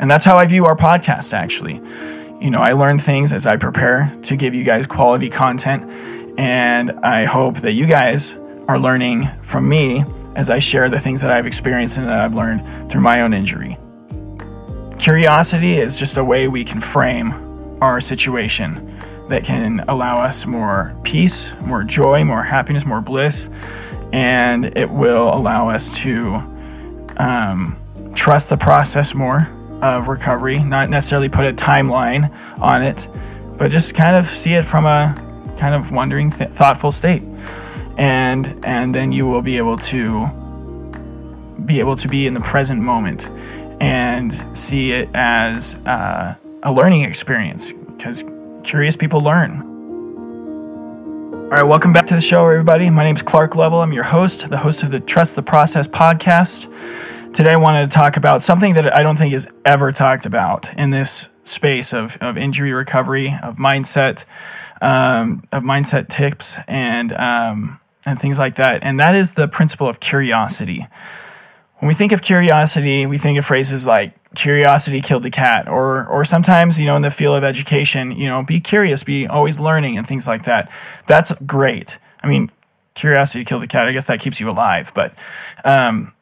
And that's how I view our podcast, actually. You know, I learn things as I prepare to give you guys quality content. And I hope that you guys are learning from me as I share the things that I've experienced and that I've learned through my own injury. Curiosity is just a way we can frame our situation that can allow us more peace, more joy, more happiness, more bliss, and it will allow us to um, trust the process more of recovery, not necessarily put a timeline on it, but just kind of see it from a kind of wondering, th- thoughtful state, and and then you will be able to be able to be in the present moment and see it as uh, a learning experience because curious people learn. All right, welcome back to the show, everybody. My name is Clark Level. I'm your host, the host of the Trust the Process podcast. Today, I wanted to talk about something that I don't think is ever talked about in this space of, of injury recovery, of mindset, um, of mindset tips, and um, and things like that. And that is the principle of curiosity. When we think of curiosity, we think of phrases like curiosity killed the cat or or sometimes you know in the field of education you know be curious be always learning and things like that that's great i mean curiosity killed the cat i guess that keeps you alive but um,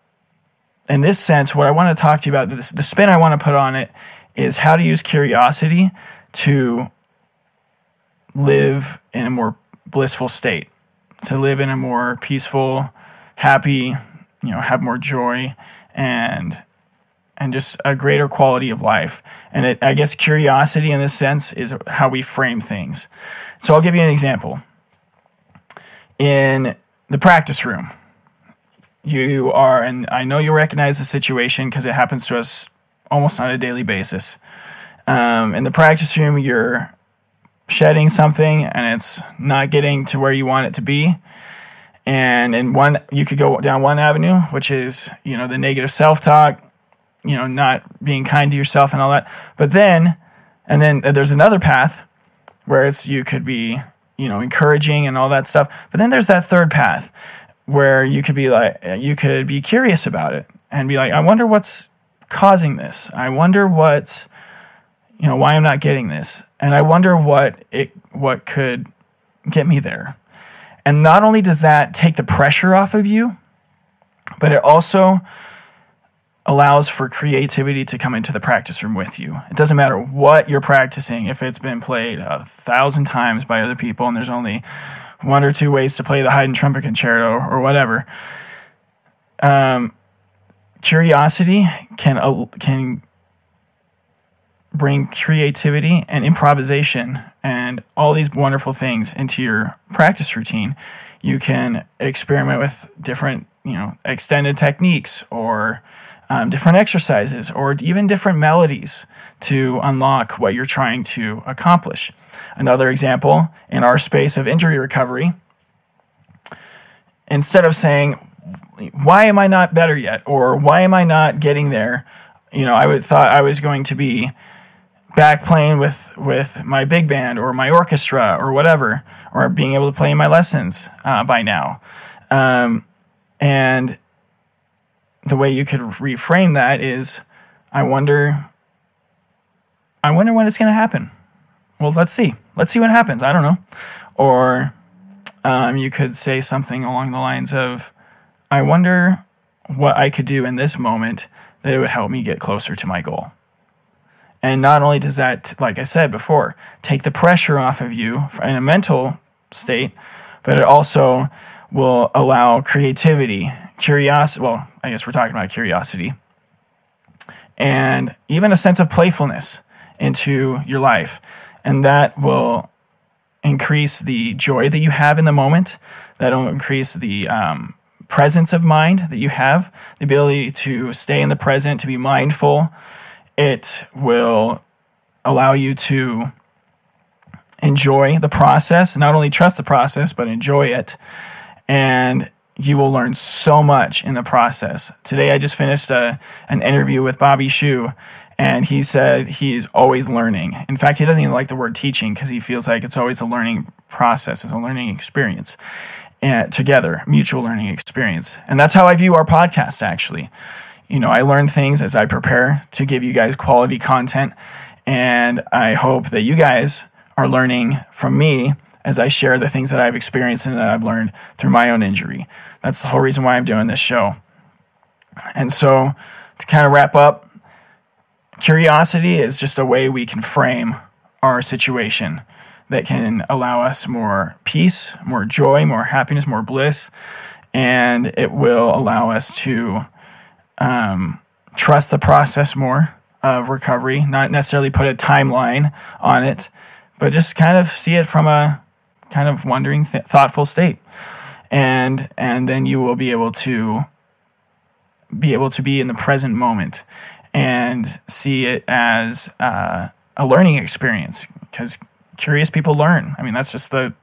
in this sense what i want to talk to you about this, the spin i want to put on it is how to use curiosity to live in a more blissful state to live in a more peaceful happy you know have more joy and and just a greater quality of life. And it, I guess curiosity in this sense is how we frame things. So I'll give you an example. In the practice room, you are, and I know you recognize the situation because it happens to us almost on a daily basis. Um, in the practice room, you're shedding something and it's not getting to where you want it to be. And in one, you could go down one avenue, which is, you know, the negative self talk, you know, not being kind to yourself and all that. But then, and then there's another path where it's you could be, you know, encouraging and all that stuff. But then there's that third path where you could be like, you could be curious about it and be like, I wonder what's causing this. I wonder what's, you know, why I'm not getting this. And I wonder what it, what could get me there. And not only does that take the pressure off of you, but it also allows for creativity to come into the practice room with you. It doesn't matter what you're practicing, if it's been played a thousand times by other people and there's only one or two ways to play the Haydn trumpet concerto or whatever. Um, curiosity can can bring creativity and improvisation and all these wonderful things into your practice routine. You can experiment with different, you know, extended techniques or um, different exercises or even different melodies to unlock what you're trying to accomplish. Another example in our space of injury recovery, instead of saying, why am I not better yet? Or why am I not getting there? You know, I would thought I was going to be back playing with, with my big band or my orchestra or whatever, or being able to play my lessons uh, by now. Um, and the way you could reframe that is I wonder I wonder when it's going to happen. Well, let's see. Let's see what happens. I don't know. Or um, you could say something along the lines of I wonder what I could do in this moment that it would help me get closer to my goal. And not only does that, like I said before, take the pressure off of you in a mental state, but it also will allow creativity, curiosity. Well, I guess we're talking about curiosity, and even a sense of playfulness into your life. And that will increase the joy that you have in the moment. That'll increase the um, presence of mind that you have, the ability to stay in the present, to be mindful. It will allow you to enjoy the process, not only trust the process, but enjoy it. And you will learn so much in the process. Today, I just finished a, an interview with Bobby Shew, and he said he's always learning. In fact, he doesn't even like the word teaching because he feels like it's always a learning process, it's a learning experience and together, mutual learning experience. And that's how I view our podcast, actually. You know, I learn things as I prepare to give you guys quality content. And I hope that you guys are learning from me as I share the things that I've experienced and that I've learned through my own injury. That's the whole reason why I'm doing this show. And so, to kind of wrap up, curiosity is just a way we can frame our situation that can allow us more peace, more joy, more happiness, more bliss, and it will allow us to um, trust the process more of recovery, not necessarily put a timeline on it, but just kind of see it from a kind of wondering, th- thoughtful state, and and then you will be able to be able to be in the present moment and see it as uh, a learning experience because curious people learn. I mean, that's just the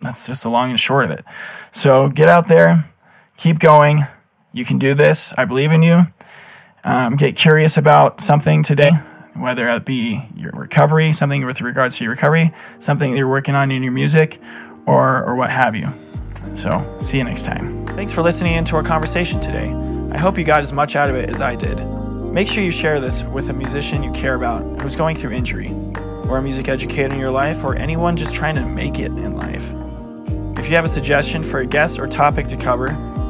that's just the long and short of it. So get out there, keep going. You can do this. I believe in you. Um, get curious about something today, whether it be your recovery, something with regards to your recovery, something you're working on in your music, or or what have you. So see you next time. Thanks for listening into our conversation today. I hope you got as much out of it as I did. Make sure you share this with a musician you care about who's going through injury, or a music educator in your life, or anyone just trying to make it in life. If you have a suggestion for a guest or topic to cover,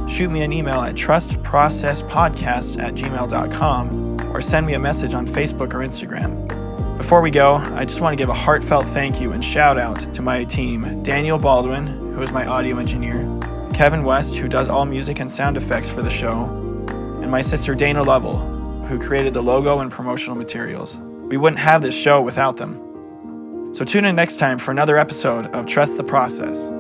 shoot me an email at trustprocesspodcast at gmail.com or send me a message on Facebook or Instagram. Before we go, I just want to give a heartfelt thank you and shout out to my team Daniel Baldwin, who is my audio engineer, Kevin West, who does all music and sound effects for the show, and my sister Dana Lovell, who created the logo and promotional materials. We wouldn't have this show without them. So tune in next time for another episode of Trust the Process.